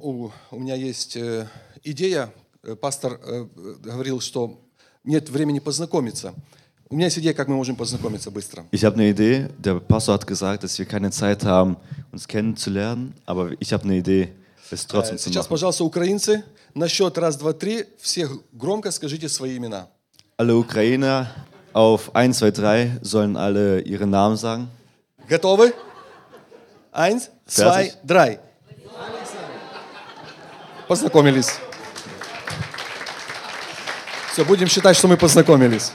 у, у меня есть э, идея. Э, Пастор э, говорил, что нет времени познакомиться. У меня есть идея, как мы можем познакомиться быстро. Ich habe eine Idee. Der Pastor hat gesagt, dass wir keine Zeit haben, uns kennenzulernen, aber ich habe eine Idee, es trotzdem zu Сейчас, пожалуйста, украинцы, на счет раз, два, три, все громко скажите свои имена. Alle Ukrainer auf 1, 2, 3 sollen alle ihre Namen sagen. Готовы? Eins, zwei, drei. Познакомились. Все, будем считать, что мы познакомились.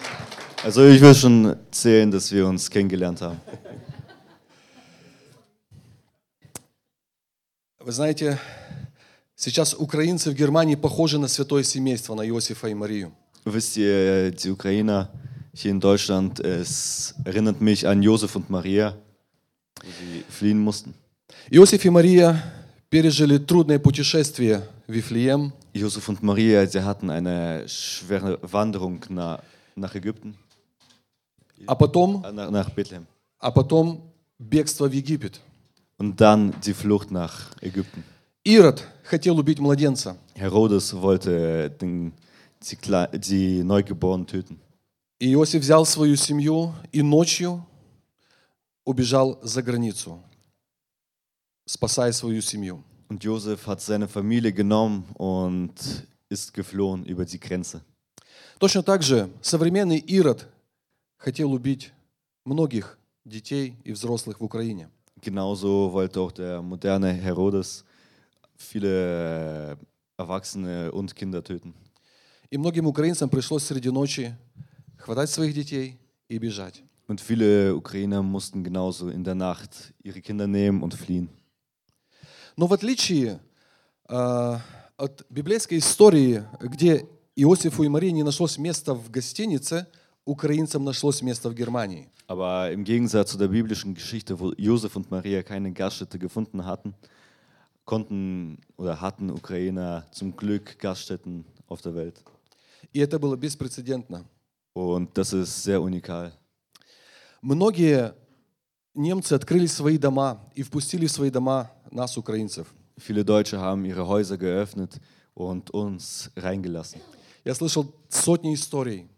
Also ich will schon zählen, dass wir uns kennengelernt haben. Вы знаете, сейчас украинцы в Германии похожи на святое семейство, на Иосифа и Марию. Wisst ihr, die Ukrainer hier in Deutschland, es erinnert mich an Josef und Maria, sie fliehen mussten. Иосиф и Мария пережили трудное путешествие в Вифлеем, Josef und Maria, sie hatten eine schwere Wanderung nach, nach Ägypten, а потом, äh, nach, nach Bethlehem. а потом бегство в Египет. Und dann die Flucht nach Ägypten. Ирод хотел убить младенца, Herodes wollte den, die, die Neugeborenen töten. и Иосиф взял свою семью и ночью убежал за границу, спасая свою семью. Und Josef hat seine Familie genommen und ist geflohen über die Grenze. Точно так же современный Ирод хотел убить многих детей и взрослых в Украине. Genauso wollte auch der moderne Herodes viele Erwachsene und Kinder töten. И многим украинцам пришлось среди ночи хватать своих детей и бежать. Und viele Ukrainer mussten genauso in der Nacht ihre Kinder nehmen und fliehen. Но в отличие а, от библейской истории, где Иосифу и Марии не нашлось места в гостинице, украинцам нашлось место в Германии. Aber im Gegensatz zu der biblischen Geschichte, wo Josef und Maria keine Gaststätte gefunden hatten, konnten oder hatten Ukrainer zum Glück Gaststätten auf der Welt. И это было беспрецедентно. Und das ist sehr unikal. Многие немцы открыли свои дома и впустили в свои дома нас, украинцев. Viele Deutsche haben ihre Häuser geöffnet und uns reingelassen. Я слышал сотни историй,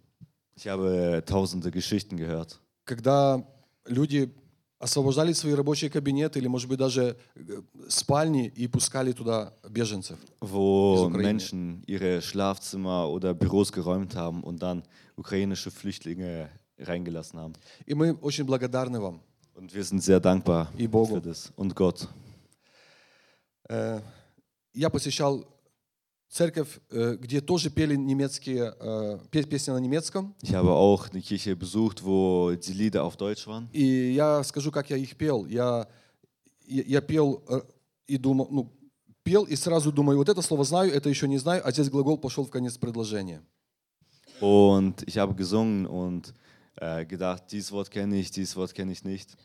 Ich habe tausende Geschichten gehört, когда люди освобождали свои рабочие кабинеты или, может быть, даже э, спальни и пускали туда беженцев. wo Из Ukraine. Menschen ihre Schlafzimmer oder Büros geräumt haben und dann ukrainische Flüchtlinge reingelassen haben. И мы очень благодарны вам. Und wir sind sehr dankbar И Богу. für das. Und Gott. Э, Я посещал церковь, э, где тоже пели немецкие, э, пе- песни на немецком. Ich habe auch eine Kirche besucht, wo die Lieder auf Deutsch waren. И я скажу, как я их пел. Я, я, я пел и думал, ну, пел и сразу думаю, вот это слово знаю, это еще не знаю, а здесь глагол пошел в конец предложения. Und ich habe gesungen und äh, gedacht, dieses Wort kenne ich, dieses Wort kenne ich nicht.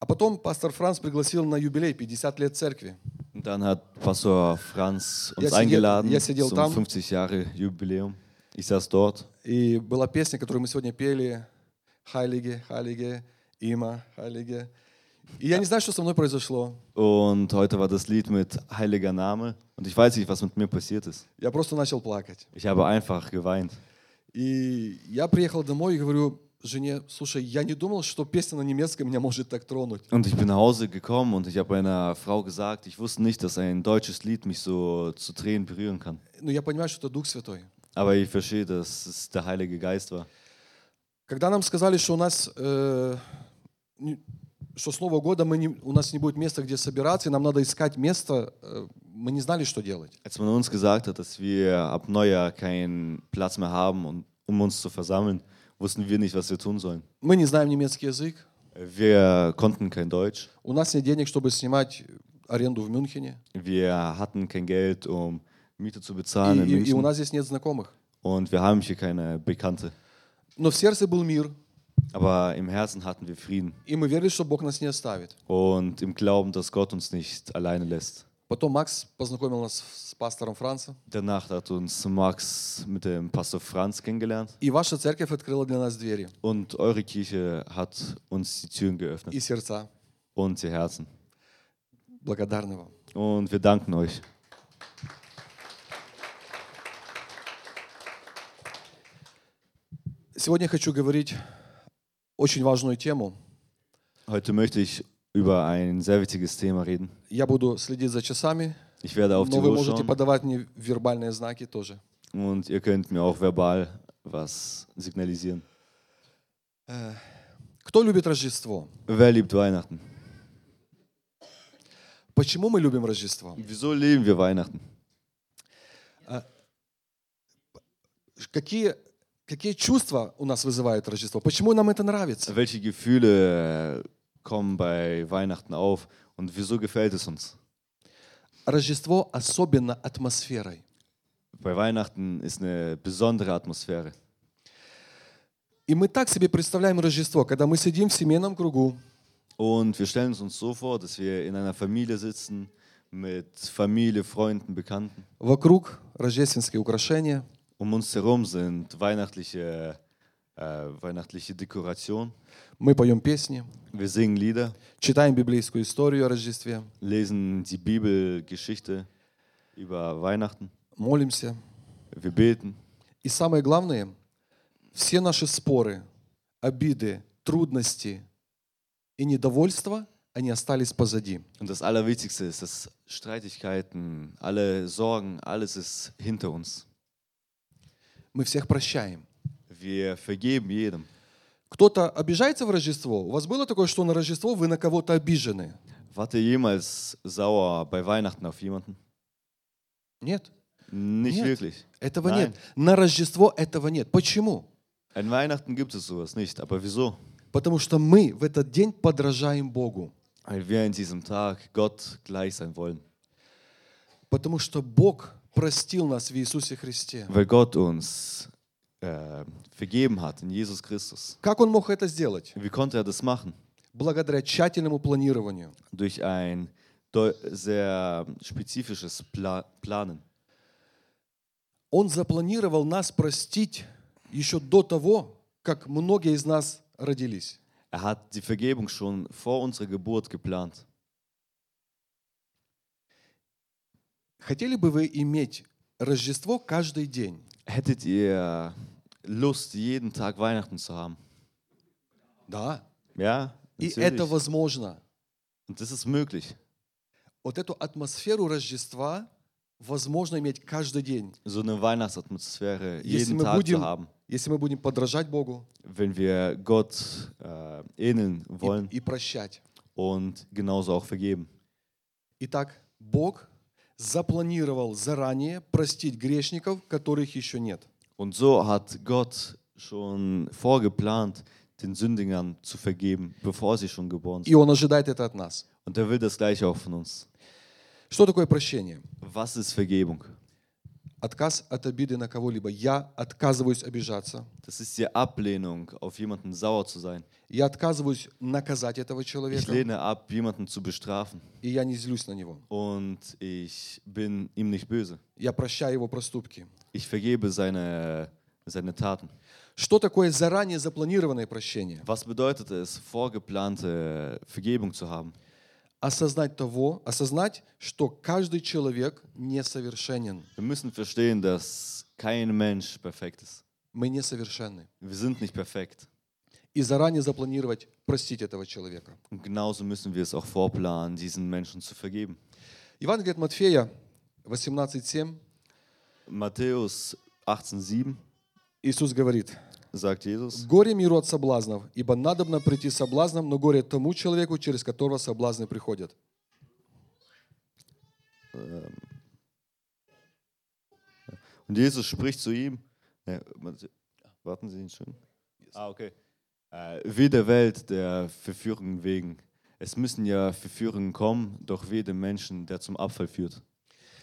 А потом пастор Франц пригласил на юбилей 50 лет церкви. Dann hat Pastor Franz uns сидел- eingeladen ja, сидел zum там. 50 Jahre Jubiläum. Ich saß dort И была песня, которую мы сегодня пели. Хайлиге, Хайлиге, Има, Хайлиге. И я не знаю, что со мной произошло. und heute war das Lied mit Heiliger Name und ich weiß nicht, was mit mir passiert ist. Я просто начал плакать. Ich habe einfach geweint. И я приехал домой и говорю жене, слушай, я не думал, что песня на немецком меня может так тронуть. Und ich bin nach Hause gekommen und ich habe meiner Frau gesagt, ich wusste nicht, dass ein deutsches Lied mich so zu Tränen berühren kann. Но я понимаю, что это Дух Святой. Aber ich verstehe, dass es der Heilige Geist war. Когда нам сказали, что у нас, э, не- что с Нового года мы не- у нас не будет места, где собираться, и нам надо искать место, э, мы не знали, что делать. Als man uns gesagt hat, dass wir ab Neujahr keinen Platz mehr haben, um, um uns zu versammeln, wussten wir nicht, was wir tun sollen. Мы не знаем немецкий язык, Wir konnten kein Deutsch. у нас нет денег, чтобы снимать аренду в Мюнхене, Wir hatten kein Geld, um Miete zu и, bezahlen in и- и у München. нас здесь нет знакомых. Und wir haben hier keine Bekannte. Но в сердце был мир, Aber im Herzen hatten wir Frieden. и мы верили, что Бог нас не оставит. Und im Glauben, dass Gott uns nicht alleine lässt. Потом Макс познакомил нас с пастором Францем, Danach hat uns Max mit dem Pastor Franz kennengelernt. и ваша церковь открыла для нас двери Und eure Kirche hat uns die Türen geöffnet и сердца. und die Herzen. благодарны вам. Und wir danken euch. Сегодня я хочу говорить очень важную тему. Heute möchte ich über ein sehr wichtiges Thema reden. Я буду следить за часами, Ich werde auf die но вы Uhr можете schauen подавать мне вербальные знаки тоже. und ihr könnt mir auch verbal was signalisieren. Кто любит Рождество? Wer liebt Weihnachten? Почему мы любим Рождество? Wieso lieben wir Weihnachten? Какие, какие чувства у нас вызывает Рождество? Почему нам это нравится? Welche Gefühle äh, kommen bei Weihnachten auf und wieso gefällt es uns? Рождество особенно атмосферой. Bei Weihnachten ist eine besondere Atmosphäre. И мы так себе представляем Рождество, когда мы сидим в семейном кругу, Und wir stellen es uns so vor, dass wir in einer Familie sitzen, mit Familie, Freunden, Bekannten. вокруг рождественские украшения, Um uns herum sind weihnachtliche, äh, weihnachtliche Dekorationen. мы поем песни, Wir singen Lieder, читаем библейскую историю о Рождестве, lesen die Bibelgeschichte über Weihnachten. молимся. Wir beten. И самое главное, все наши споры, обиды, трудности и недовольства, они остались позади. Und das Allerwichtigste ist, dass Streitigkeiten, alle Sorgen, alles ist hinter uns. Мы всех прощаем. Wir vergeben jedem. Кто-то обижается в Рождество? У вас было такое, что на Рождество вы на кого-то обижены? Wart ihr jemals sauer bei Weihnachten auf jemanden? Нет, Nicht Нет. wirklich. этого Nein. нет. На Рождество этого нет. Почему? An Weihnachten gibt es sowas nicht. Aber wieso? Потому что мы в этот день подражаем Богу. Weil wir in diesem Tag Gott gleich sein wollen. Потому что Бог простил нас в Иисусе Христе. Weil Gott uns äh, vergeben hat in Jesus Christus. Как Он мог это сделать? Wie konnte er das machen? Благодаря тщательному планированию. Durch ein deu- sehr spezifisches Pla Planen. Он запланировал нас простить еще до того, как многие из нас родились. Er hat die Vergebung schon vor unserer Geburt geplant. Хотели бы вы иметь Рождество каждый день? Hättet ihr Lust, jeden Tag Weihnachten zu haben? Да. Ja, И natürlich. это возможно. Und das ist möglich. Вот эту атмосферу Рождества возможно иметь каждый день, So eine Weihnachtsatmosphäre если jeden мы Tag zu будем, haben. если мы будем подражать Богу wenn wir Gott äh, ähneln и, wollen и прощать. und genauso auch vergeben. Итак, Бог запланировал заранее простить грешников, которых еще нет. Und so hat Gott schon vorgeplant, den Sündigern zu vergeben, bevor sie schon geboren И sind. Он ожидает это от нас. Und er will das gleiche auch von uns. Что такое прощение? Was ist Vergebung? Отказ от обиды на кого-либо. Я отказываюсь обижаться. Das ist die Ablehnung, auf jemanden sauer zu sein. Я отказываюсь наказать этого Ich человека. lehne ab, jemanden zu bestrafen. И я не злюсь на него. Und ich bin ihm nicht böse. Я прощаю его проступки. Ich vergebe seine, seine Taten. Что такое заранее запланированное прощение? Was bedeutet es, vorgeplante Vergebung zu haben? Осознать того, осознать, что каждый человек несовершенен. Wir müssen verstehen, dass kein Mensch perfekt ist. Мы несовершенны. Wir sind nicht perfekt. И заранее запланировать простить этого человека. Und genauso müssen wir es auch vorplanen, diesen Menschen zu vergeben. Евангелие от Матфея 18.7 Matthäus 18,7 Иисус говорит, sagt Jesus: «Горе миру от соблазнов, ибо надобно прийти соблазном, но горе тому человеку, через которого соблазны приходят». Und Jesus spricht zu ihm: Ne, Matthä- Warten Sie ihn schon. Ah, okay. Äh, Weh der Welt der Verführung wegen. Es müssen ja Verführungen kommen, doch weh dem Menschen, der zum Abfall führt.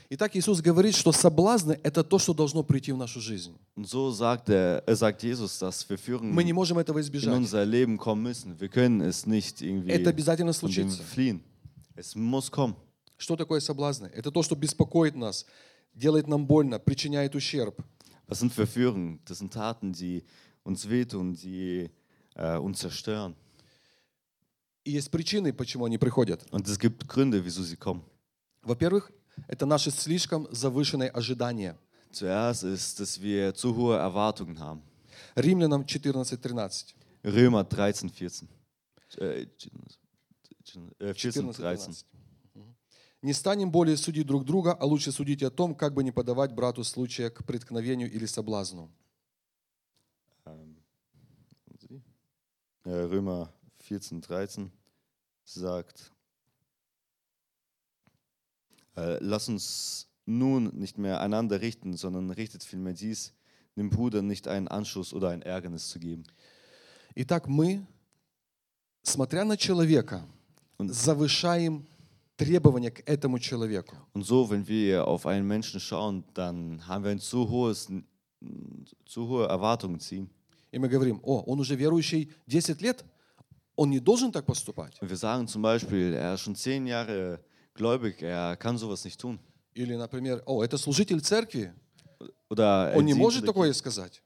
Итак, Иисус говорит, что соблазны – это то, что должно прийти в нашу жизнь. Und so sagt, er, er sagt Jesus, dass Verführungen Мы не можем этого in избежать. unser Leben kommen müssen. Wir können es nicht irgendwie Это обязательно von dem случится. fliehen. Es muss kommen. Что такое соблазны? Это то, что беспокоит нас, делает нам больно, причиняет ущерб. Was sind Verführungen? Das sind Taten, die uns wehtun, die äh, uns zerstören. И есть причины, почему они приходят. Und es gibt Gründe, wieso sie kommen. Во-первых, это наши слишком завышенные ожидания. Zuerst ist, dass wir zu hohe Erwartungen haben. Римлянам 14.13. Römer 13, 14. Äh, äh, 14, 13. 14:13. Мгм. Не станем более судить друг друга, а лучше судить о том, как бы не подавать брату случая к преткновению или соблазну. Ähm, äh, Römer 14, 13 sagt, äh, lass uns nun nicht mehr einander richten, sondern richtet vielmehr dies, dem Bruder nicht einen Anschuss oder ein Ärgernis zu geben. Итак, мы, смотря на человека, завышаем требования к этому человеку. Und so, wenn wir auf einen Menschen schauen, dann haben wir ein zu hohes, zu hohe Erwartungen ziehen. И мы говорим, о, он уже верующий 10 лет, он не должен так поступать. Und wir sagen zum Beispiel, er ist schon zehn Jahre gläubig, er kann sowas nicht tun. Или, например, о, это служитель церкви, Oder er он не может такое сказать.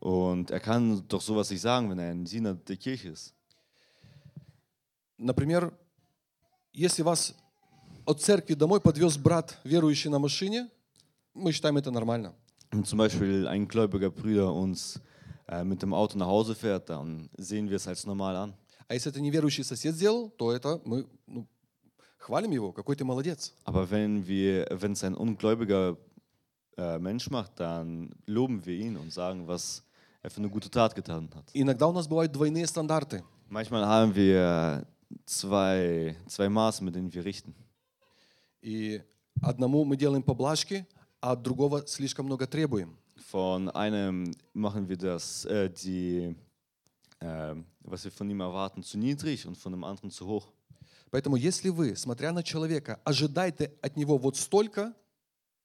Und er kann doch sowas nicht sagen, wenn er ein Diener der Kirche ist. Например, если вас от церкви домой подвез брат, верующий на машине, мы считаем это нормально. Zum Beispiel ein gläubiger Bruder uns äh, mit dem Auto nach Hause fährt, dann sehen wir es als normal an. А если это неверующий сосед сделал, то это мы ну, хвалим его, какой ты молодец. Aber wenn wir, wenn es ein ungläubiger äh, Mensch macht, dann loben wir ihn und sagen, was er für eine gute Tat getan hat. Иногда у нас бывают двойные стандарты. Manchmal haben wir zwei, zwei Maße, mit denen wir richten. И одному мы делаем поблажки, а от другого слишком много требуем. Von einem machen wir das, äh, die, äh, was wir von ihm erwarten, zu niedrig und von dem anderen zu hoch. Поэтому если вы, смотря на человека, ожидаете от него вот столько,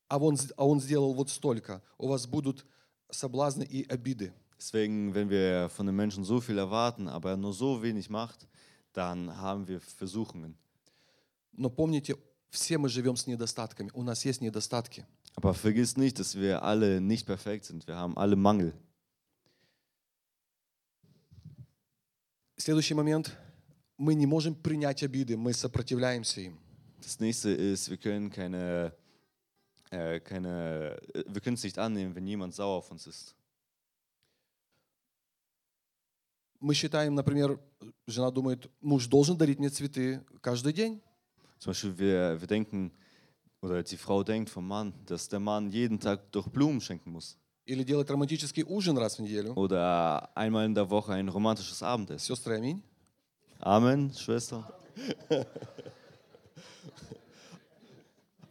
а он, а он сделал вот столько, у вас будут соблазны и обиды. Deswegen, wenn wir von dem Menschen so viel erwarten, aber er nur so wenig macht, dann haben wir Versuchungen. Но помните, все мы живем с недостатками. У нас есть недостатки. Aber vergiss nicht, dass wir alle nicht perfekt sind. Wir haben alle Mangel. Следующий момент. Мы не можем принять обиды, мы сопротивляемся им. Das nächste ist, wir können keine, äh, keine, äh, wir können es nicht annehmen, wenn jemand sauer auf uns ist. Мы считаем, например, жена думает, муж должен дарить мне цветы каждый день. Zum Beispiel, wir, wir denken, oder die Frau denkt vom Mann, dass der Mann jeden Tag durch Blumen schenken muss. Или делать романтический ужин раз в неделю. Oder einmal in der Woche ein romantisches Abendessen. Сестры, аминь. Amen, Schwester.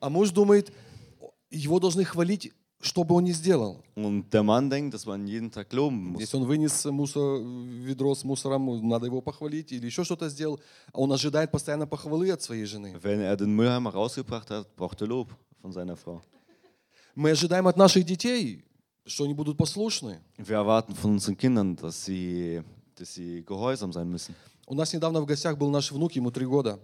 А муж думает, его должны хвалить, что бы он ни сделал. Und der Mann denkt, dass man jeden Tag loben muss. Если он вынес мусор, ведро с мусором, надо его похвалить, или еще что-то сделал, а он ожидает постоянно похвалы от своей жены. Wenn er den Mülleimer rausgebracht hat, braucht er Lob von seiner Frau. Мы ожидаем от наших детей, что они будут послушны. Wir erwarten von unseren Kindern, dass sie, dass sie gehorsam sein müssen. У нас недавно в гостях был наш внук, ему три года.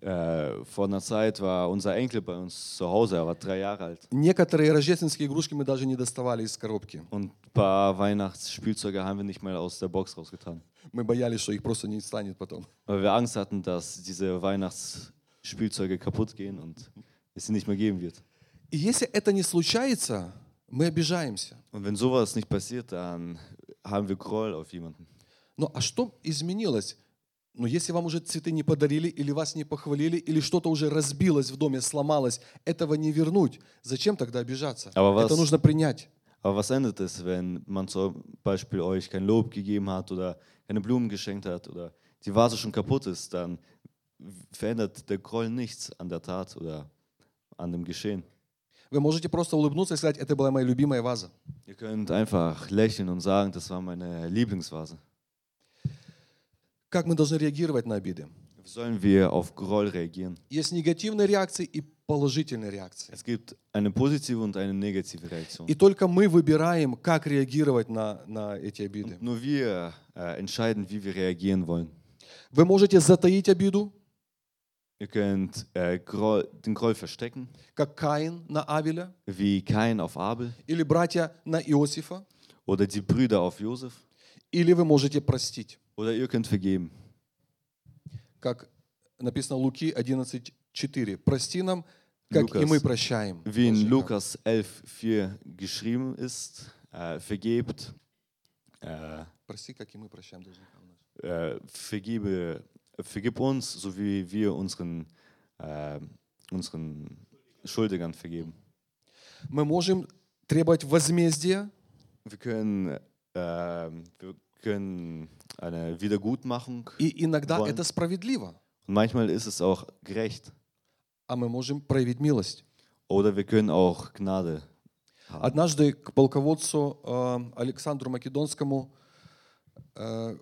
Äh, vor einer Zeit war unser Enkel bei uns zu Hause, er war drei Jahre alt. Некоторые рождественские игрушки мы даже не доставали из коробки. Und ein paar Weihnachtsspielzeuge haben wir nicht mal aus der Box rausgetan. Мы боялись, что их просто не станет потом. Weil wir Angst hatten, dass diese Weihnachtsspielzeuge kaputt gehen und es sie nicht mehr geben wird. И если это не случается, мы обижаемся. Und wenn sowas nicht passiert, dann haben wir Groll auf jemanden. Ну а что изменилось? Ну если вам уже цветы не подарили, или вас не похвалили, или что-то уже разбилось в доме, сломалось, этого не вернуть. Зачем тогда обижаться? Aber was- Это нужно принять. Aber was ändert es, wenn man zum Beispiel euch kein Lob gegeben hat oder keine Blumen geschenkt hat oder die Vase schon kaputt ist, dann verändert der Groll nichts an der Tat oder an dem Geschehen. Вы можете просто улыбнуться и сказать, это была моя любимая ваза. Ihr könnt einfach lächeln und sagen, das war meine Lieblingsvase. Как мы должны реагировать на обиды? Sollen wir auf Groll reagieren? Есть негативные реакции и положительные реакции. Es gibt eine positive und eine negative Reaktion. И только мы выбираем, как реагировать на, на эти обиды. Nur wir äh, entscheiden, wie wir reagieren wollen. Вы можете затаить обиду, Ihr könnt äh, Groll, den Groll verstecken, как Каин на Авеля, wie Kain auf Abel или братья на Иосифа, oder die Brüder auf Josef. или вы можете простить. Oder ihr könnt vergeben. как написано Луки 11.4. «Прости нам, как и Lukas. мы прощаем». Wie in должникам». Lukas 11,4 geschrieben ist, äh, vergebt, äh, Прости, как и мы прощаем должникам äh, vergebe, vergib uns, so wie wir unseren, äh, unseren Schuldigern vergeben. Мы можем требовать возмездия, Wir können, äh, wir können eine Wiedergutmachung и иногда Wollen. это справедливо. und manchmal ist es auch gerecht. А мы можем проявить милость. Oder wir können auch Gnade Однажды к полководцу э, Александру Македонскому э,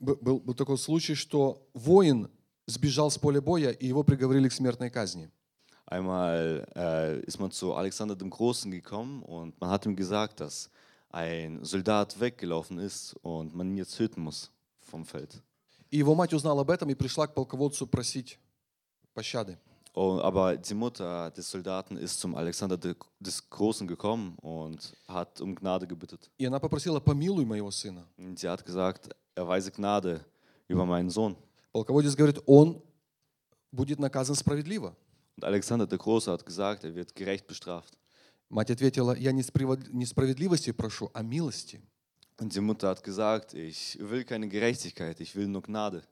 б- был, был такой случай, что воин сбежал с поля боя, и его приговорили к смертной казни. Einmal äh, ist man zu Alexander dem Großen gekommen und man hat ihm gesagt, dass ein Soldat weggelaufen ist und man ihn jetzt töten muss vom Feld. И его мать узнала об этом и пришла к полководцу просить пощады. Oh, aber die Mutter des Soldaten ist zum Alexander de- des Großen gekommen und hat um Gnade gebittet. И она попросила, помилуй моего сына. Und sie hat gesagt, erweise Gnade über meinen Sohn. Полководец говорит, он будет наказан справедливо. Und Alexander der Große hat gesagt, er wird gerecht bestraft. Мать ответила, я не справед- не справедливости прошу, а милости. Und die Mutter hat gesagt, ich will keine Gerechtigkeit, ich will nur Gnade.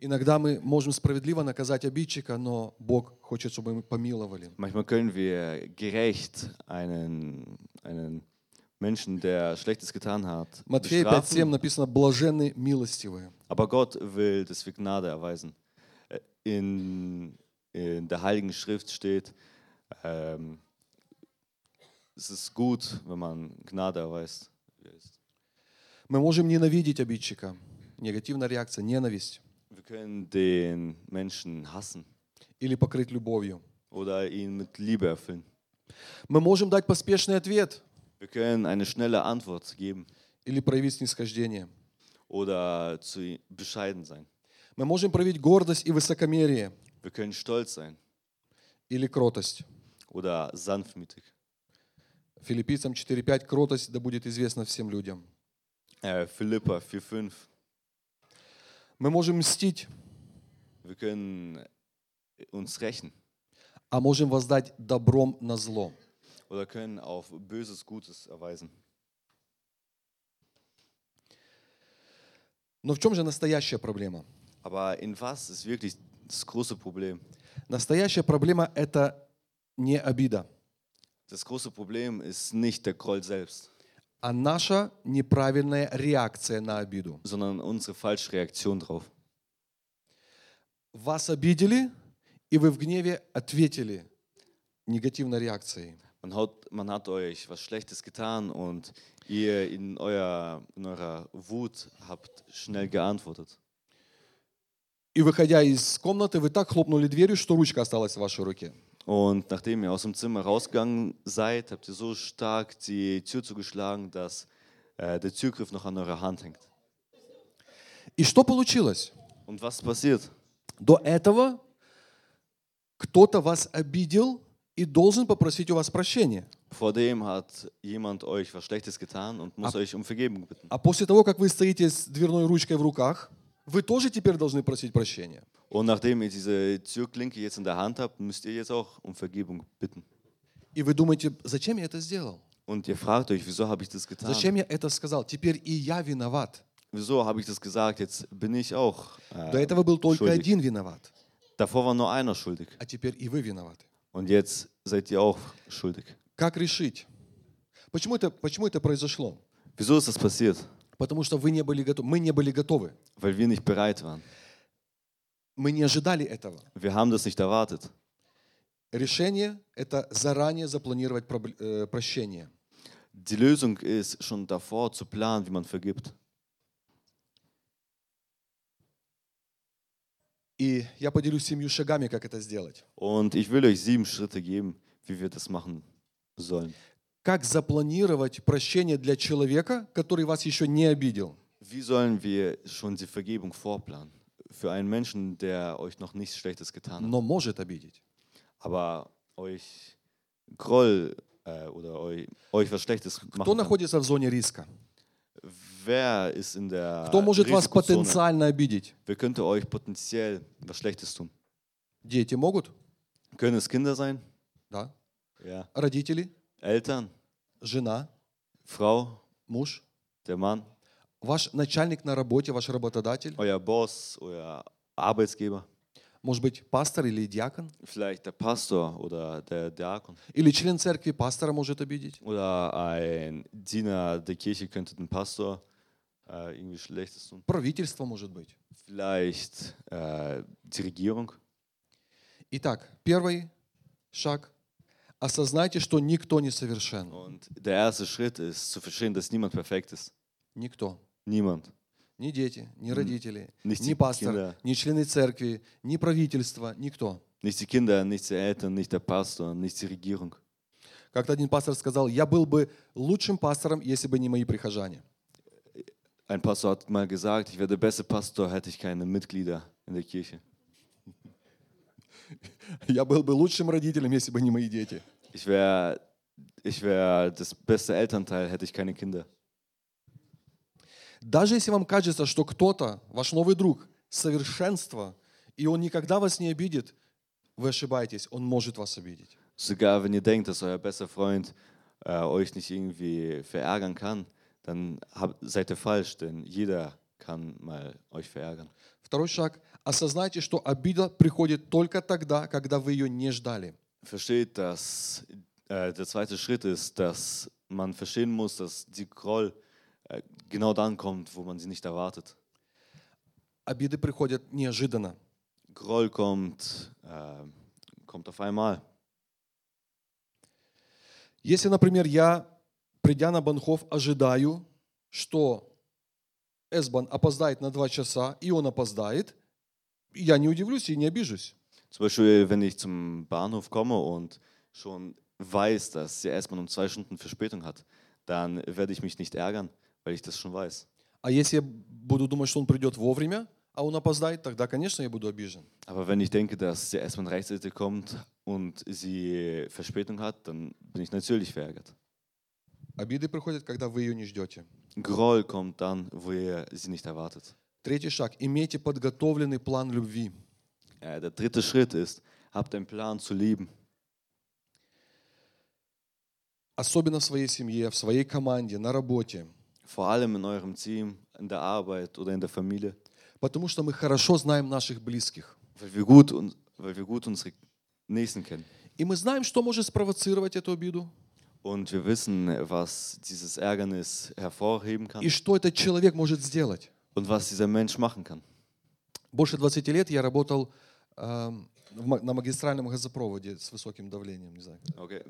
Иногда мы можем справедливо наказать обидчика, но Бог хочет, чтобы мы помиловали. Manchmal können wir gerecht einen, einen Menschen, der Schlechtes getan hat, Матфея 5.7 bestrafen, написано «блаженны милостивые». aber Gott will, dass wir Gnade erweisen. Äh, In, in der Heiligen Schrift steht, ähm, es ist gut, wenn man Gnade erweist. Мы можем ненавидеть обидчика. Негативная реакция, ненависть. Wir können den Menschen hassen Или покрыть любовью. oder ihn mit Liebe erfüllen. Мы можем дать поспешный ответ. Wir können eine schnelle Antwort geben Или проявить снисхождение. oder zu bescheiden sein. Мы можем проявить гордость и высокомерие. Wir können stolz sein Или кротость. oder sanftmütig. Филиппийцам 4.5 кротость да будет известна всем людям. Äh, Philippa 4,5. Мы можем мстить, Wir können uns rächen а можем воздать добром на зло. oder können auf Böses Gutes erweisen. Но в чем же настоящая проблема? Aber in was ist wirklich das große Problem? Настоящая проблема – это не обида, Das große Problem ist nicht der Groll selbst, а наша неправильная реакция на обиду. sondern unsere falsche Reaktion drauf. Вас обидели, и вы в гневе ответили негативной реакцией. Man hat, man hat euch was Schlechtes getan und ihr in, euer, in eurer Wut habt schnell geantwortet. И выходя из комнаты, вы так хлопнули дверью, что ручка осталась в вашей руке. Und nachdem ihr aus dem Zimmer rausgegangen seid, habt ihr so stark die Tür zugeschlagen, dass äh, der Türgriff noch an eurer Hand hängt. И что получилось? Und was passiert? До этого кто-то вас обидел и должен попросить у вас прощения. Vor dem hat jemand euch was Schlechtes getan und muss Ab- euch um Vergebung bitten. А после того, как вы стоите с дверной ручкой в руках, вы тоже теперь должны просить прощения. Und nachdem ihr diese Türklinke jetzt in der Hand habt, müsst ihr jetzt auch um Vergebung bitten. И вы думаете, зачем я это сделал? Und ihr fragt euch, wieso habe ich das getan? Зачем я это сказал? Теперь и я виноват. Wieso habe ich das gesagt? Jetzt bin ich auch. До Äh, этого был только schuldig. один виноват, Davor war nur einer schuldig. а теперь и вы виноваты. Und jetzt seid ihr auch schuldig. Как решить? Почему это, почему это произошло? Wieso ist das passiert? Потому что вы не были готовы. Мы не были готовы. Weil wir nicht bereit waren. Мы не ожидали этого. Wir haben das nicht erwartet. Решение – это заранее запланировать э, прощение. Die Lösung ist schon davor zu planen, wie man vergibt. И я поделюсь семью шагами, как это сделать. Und ich will euch sieben Schritte geben, wie wir das machen sollen. Как запланировать прощение для человека, который вас еще не обидел? Wie sollen wir schon die Vergebung vorplanen? Für einen Menschen, der euch noch nichts Schlechtes getan hat, но может обидеть. aber euch Groll äh, oder euch, euch was Schlechtes Кто machen kann. находится в зоне риска? wer ist in der Кто может вас Risikozone? потенциально обидеть? Wer könnte euch potenziell was Schlechtes tun? Дети могут? Können es Kinder sein? Да. Ja. Родители? Eltern? Жена? Frau? Муж? Der Mann? Ваш начальник на работе, ваш работодатель? Euer Boss? Euer Arbeitsgeber? Может быть, пастор или диакон? Vielleicht der Pastor oder der Diakon? Или член церкви пастора может обидеть? Oder ein Diener der Kirche könnte den Pastor äh, irgendwie Schlechtes tun? Правительство может быть. Vielleicht äh, die Regierung? Итак, первый шаг. Осознайте, что никто не совершен. Und der erste Schritt ist zu verstehen, dass niemand perfekt ist. Никто. Niemand. Ни дети, ни родители, Nicht ни пастор, Kinder. ни члены церкви, ни правительство, никто. Nicht die Kinder, nicht die Eltern, nicht der Pastor, nicht die Regierung. Как-то один пастор сказал, я был бы лучшим пастором, если бы не мои прихожане. Ein Pastor hat mal gesagt, ich wäre der beste Pastor, hätte ich keine Mitglieder in der Kirche. Я был бы лучшим родителем, если бы не мои дети. Ich wäre ich wär das beste Elternteil, hätte ich keine Kinder. Даже если вам кажется, что кто-то, ваш новый друг, совершенство, и он никогда вас не обидит, вы ошибаетесь, он может вас обидеть. Sogar wenn ihr denkt, dass euer bester Freund äh, euch nicht irgendwie verärgern kann, dann hab, seid ihr falsch, denn jeder kann mal euch verärgern. Второй шаг. Осознайте, что обида приходит только тогда, когда вы ее не ждали. Versteht, dass äh, der zweite Schritt ist, dass man verstehen muss, dass die Groll äh, genau dann kommt, wo man sie nicht erwartet. Обиды приходят неожиданно. Groll kommt, äh, kommt auf einmal. Если, например, я, придя на Банхов, ожидаю, что Эсбан опоздает на два часа, и он опоздает, я не удивлюсь и не обижусь. Zum Beispiel, wenn ich zum Bahnhof komme und schon weiß, dass der S-Bahn um zwei Stunden Verspätung hat, dann werde ich mich nicht ärgern, weil ich das schon weiß. А если я буду думать, что он придет вовремя, а он опоздает, тогда, конечно, я буду обижен. Aber wenn ich denke, dass der S-Bahn rechtzeitig kommt und sie Verspätung hat, dann bin ich natürlich verärgert. Обиды приходят, когда вы ее не ждете. Groll kommt dann, wo ihr sie nicht erwartet. Третий шаг. Имейте подготовленный план любви. Äh, der dritte Schritt ist, habt einen Plan zu lieben. Особенно в своей семье, в своей команде, на работе. Vor allem in eurem Team, in der Arbeit oder in der Familie. Потому что мы хорошо знаем наших близких. Weil wir gut, weil wir gut unsere Nächsten kennen. И мы знаем, что может спровоцировать эту обиду. Und wir wissen, was dieses Ärgernis hervorheben kann И что этот человек может сделать. und was dieser Mensch machen kann. Больше 20 лет я работал ма- на магистральном газопроводе с высоким давлением. Не знаю. Okay.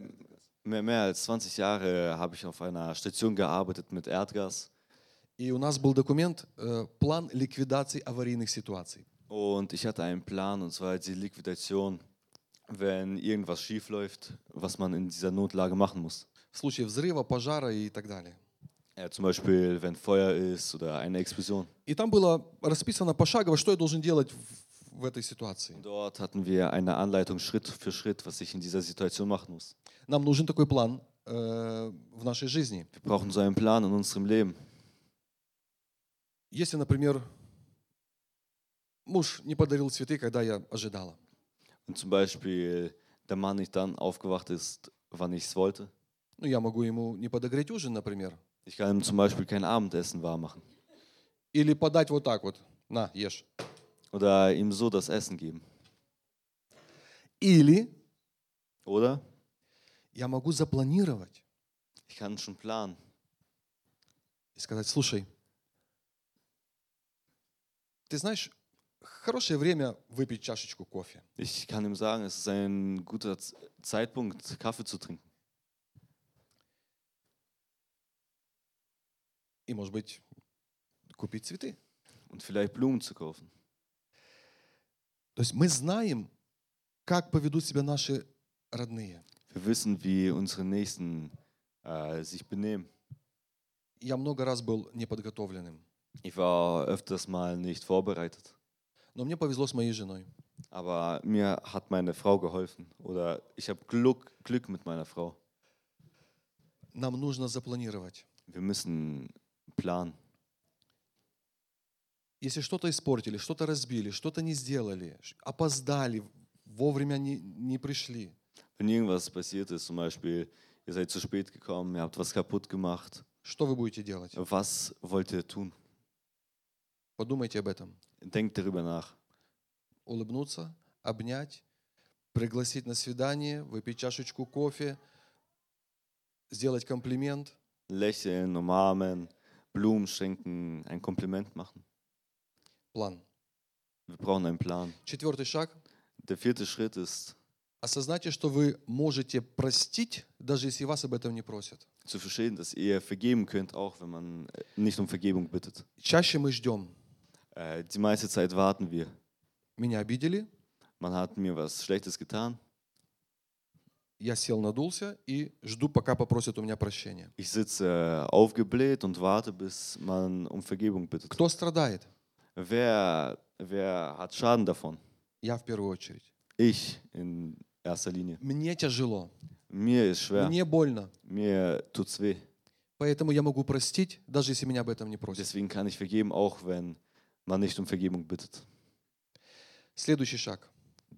Mehr, mehr als 20 Jahre habe ich auf einer Station gearbeitet mit Erdgas И у нас был документ э, «План ликвидации аварийных ситуаций». und ich hatte einen Plan und zwar die Liquidation, wenn irgendwas schief läuft, was man in dieser Notlage machen muss. В случае взрыва, пожара и так далее. Ja, zum Beispiel, wenn Feuer ist oder eine Explosion. И там было расписано пошагово, что я должен делать в, этой ситуации. Dort hatten wir eine Anleitung Schritt für Schritt, was ich in dieser Situation machen muss. Нам нужен такой план э, в нашей жизни. Wir brauchen so einen Plan in unserem Leben. Если, например, муж не подарил цветы, когда я ожидала, Und zum Beispiel der Mann nicht dann aufgewacht ist, wann ich es wollte. ну, я могу ему не подогреть ужин, например, Ich kann ihm zum Beispiel kein Abendessen wahr machen. или подать вот так вот, на, ешь. Oder ihm so das Essen geben. Или Oder я могу запланировать ich kann schon planen. и сказать, слушай, ты знаешь, хорошее время выпить чашечку кофе. Ich kann ihm sagen, es ist ein guter Z- Zeitpunkt, Kaffee zu trinken. И, может быть, купить цветы. Und vielleicht Blumen zu kaufen. То есть мы знаем, как поведут себя наши родные. Wir wissen, wie unsere Nächsten äh, sich benehmen. Я много раз был неподготовленным, Ich war öfters mal nicht vorbereitet. но мне повезло с моей женой. Aber mir hat meine Frau geholfen. Oder ich habe Glück, Glück mit meiner Frau. Нам нужно запланировать. Wir müssen planen. Если что-то испортили, что-то разбили, что-то не сделали, опоздали, вовремя не, не пришли, Wenn irgendwas passiert ist, zum Beispiel, ihr seid zu spät gekommen, ihr habt was kaputt gemacht, что вы будете делать? was wollt ihr tun? Подумайте об этом. Denkt darüber nach. Улыбнуться, обнять, пригласить на свидание, выпить чашечку кофе, сделать комплимент. Lächeln, umarmen, Blumen schenken, ein Kompliment machen. План. Wir brauchen einen Plan. Четвертый шаг. Der vierte Schritt ist, Осознайте, что вы можете простить, даже если вас об этом не просят. zu verstehen, dass ihr vergeben könnt, auch wenn man äh, nicht um Vergebung bittet. Чаще мы ждем. Äh, die meiste Zeit warten wir. Меня обидели, Man hat mir was Schlechtes getan. я сел, надулся и жду, пока попросят у меня прощения. Ich sitze äh, aufgebläht und warte, bis man um Vergebung bittet. Кто страдает? Wer, wer hat Schaden davon? Я в первую очередь. Ich in erster Linie. Мне тяжело, Mir ist schwer. мне больно. Mir tut's weh. Поэтому я могу простить, даже если меня об этом не просят. Deswegen kann ich vergeben, auch wenn man nicht um Vergebung bittet. Следующий шаг.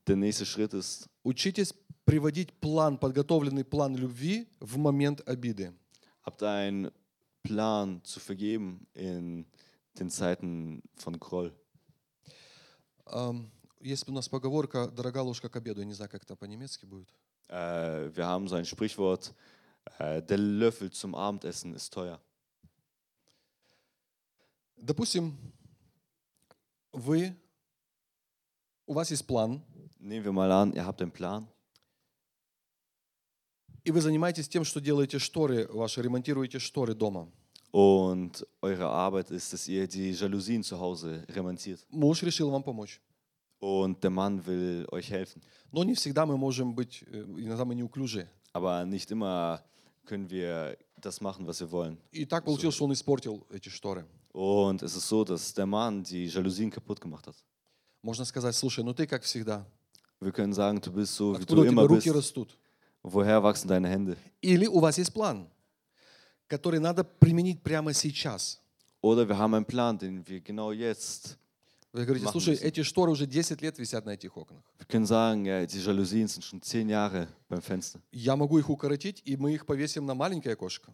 Der nächste Schritt ist, Учитесь приводить план, подготовленный план любви в момент обиды. habt einen Plan zu vergeben in den Zeiten von Groll. Ам, Есть у нас поговорка «дорога ложка к обеду». Я не знаю, как это по-немецки будет. Äh, wir haben so ein Sprichwort, äh, der Löffel zum Abendessen ist teuer. Допустим, вы, у вас есть план, Nehmen wir mal an, ihr habt einen Plan и вы занимаетесь тем, что делаете шторы ваши, ремонтируете шторы дома. und eure Arbeit ist, dass ihr die Jalousien zu Hause remontiert. Муж решил вам помочь. Und der Mann will euch helfen. Но не всегда мы можем быть, э, иногда мы неуклюжи. Aber nicht immer können wir das machen, was wir wollen. И так получилось, что он испортил эти шторы. Und es ist so, dass der Mann die Jalousien kaputt gemacht hat. Можно сказать, слушай, ну ты как всегда. Wir können sagen, du bist so, wie Откуда du у тебя immer руки bist. растут? Woher wachsen deine Hände? Или у вас есть план, Который надо применить прямо сейчас. Oder wir haben einen Plan, den wir genau jetzt. Вы говорите, слушай, müssen. эти шторы уже 10 лет висят на этих окнах. Wir können sagen, ja, die Jalousien sind schon zehn Jahre beim Fenster. Я могу их укоротить, и мы их повесим на маленькое окошко.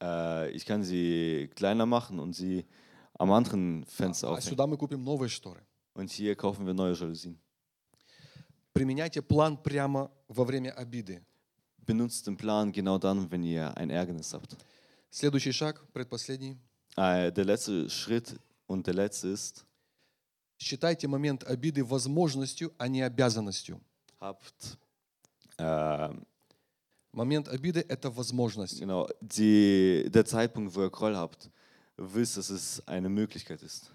Äh, ich kann sie kleiner machen und sie am anderen Fenster А aufhängen. сюда мы купим новые шторы. Und hier kaufen wir neue Jalousien. Применяйте план прямо во время обиды. Benutzt den Plan genau dann, wenn ihr ein Ärgernis habt. Следующий шаг, предпоследний. Äh, der letzte Schritt und der letzte ist, Считайте момент обиды возможностью, а не обязанностью. habt äh, Момент обиды – это возможность. genau die, der Zeitpunkt, wo ihr Groll habt, wisst, dass es eine Möglichkeit ist.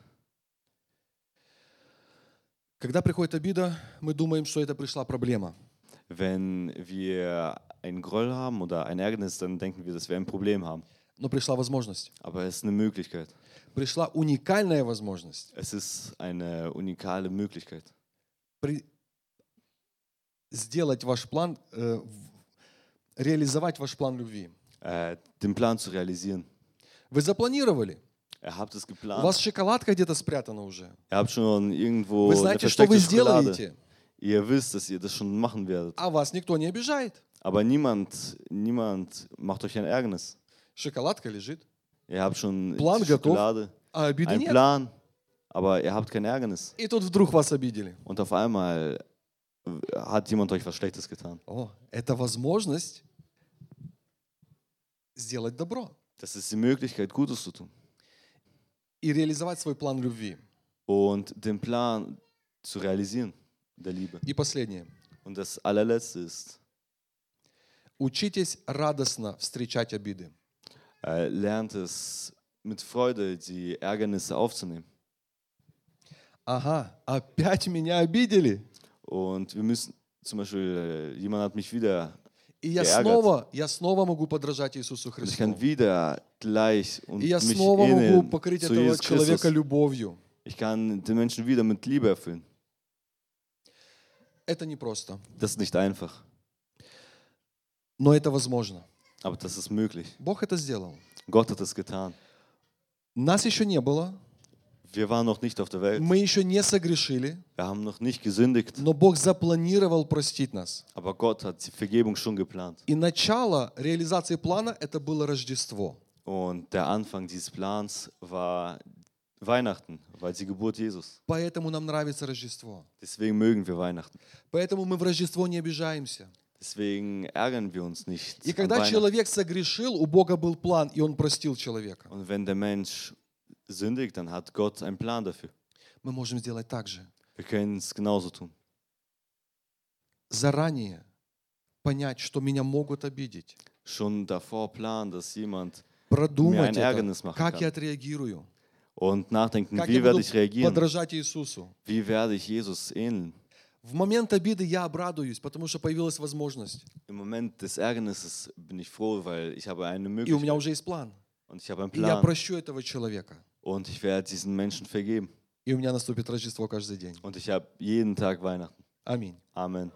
Когда приходит обида, мы думаем, что это пришла проблема. Wenn wir einen Groll haben oder ein Ärgernis, dann denken wir, dass wir ein Problem haben. Но пришла возможность. Aber es ist eine Möglichkeit. Пришла уникальная возможность Es ist eine unikale Möglichkeit. при- сделать ваш план, э, реализовать ваш план любви. Äh, den Plan zu realisieren. Вы запланировали. Ihr habt es У geplant. вас шоколадка где-то спрятана уже. Ihr habt schon irgendwo Вы знаете, что вы Schokolade. сделаете, Ihr wisst, dass ihr das schon machen werdet. а вас никто не обижает. Aber niemand, niemand macht euch ein Ärgernis. Шоколадка лежит, Ihr habt schon Plan die готов. Schokolade, а обиды einen нет. Plan, aber ihr habt kein Ärgernis. И тут вдруг вас обидели. Und auf einmal hat jemand euch was Schlechtes getan. О, это возможность сделать добро Das ist die Möglichkeit, Gutes zu tun. и реализовать свой план любви. Und den Plan zu realisieren, der Liebe. И последнее. Und das allerletzte ist, Учитесь радостно встречать обиды. äh, lernt es mit Freude, die Ärgernisse aufzunehmen. Ага, опять меня обидели. Und wir müssen, zum Beispiel, äh, jemand hat mich wieder, И я Geärgert. снова, я снова могу подражать Иисусу und ich Христу. kann wieder gleich und И я mich снова могу ähneln покрыть zu этого Jesus человека Christus. любовью. Ich kann den Menschen wieder mit Liebe erfüllen. Это непросто, Das ist nicht einfach, но это возможно. Aber das ist möglich. Бог это сделал. Gott hat es getan. Нас еще не было, Wir waren noch nicht auf der Welt. Мы еще не согрешили, Wir haben noch nicht gesündigt. но Бог запланировал простить нас. Aber Gott hat die Vergebung schon geplant. И начало реализации плана – это было Рождество. Und der Anfang dieses Plans war Weihnachten, weil die Geburt Jesus. Поэтому нам нравится Рождество. Deswegen mögen wir Weihnachten. Поэтому мы в Рождество не обижаемся. Deswegen ärgern wir uns nicht. И an когда Weihnachten. человек согрешил, у Бога был план, и Он простил человека. Und wenn der Mensch sündigt, dann hat Gott einen Plan dafür. Мы можем сделать так же. Wir können es genauso tun. Заранее понять, что меня могут обидеть. Schon davor planen, dass jemand Продумать Mir ein Ärgernis это, machen как kann. я отреагирую. und nachdenken, Как wie я werde буду ich reagieren? подражать Иисусу. Wie werde ich Jesus ähneln? В момент обиды я обрадуюсь, потому что появилась возможность. Im Moment des Ärgernisses bin ich froh, weil ich habe eine И у меня уже есть план. und ich habe einen И я прощу этого человека. und ich werde diesen Menschen vergeben И у меня наступит Рождество каждый день. und ich habe jeden Tag Weihnachten. Аминь. Amen.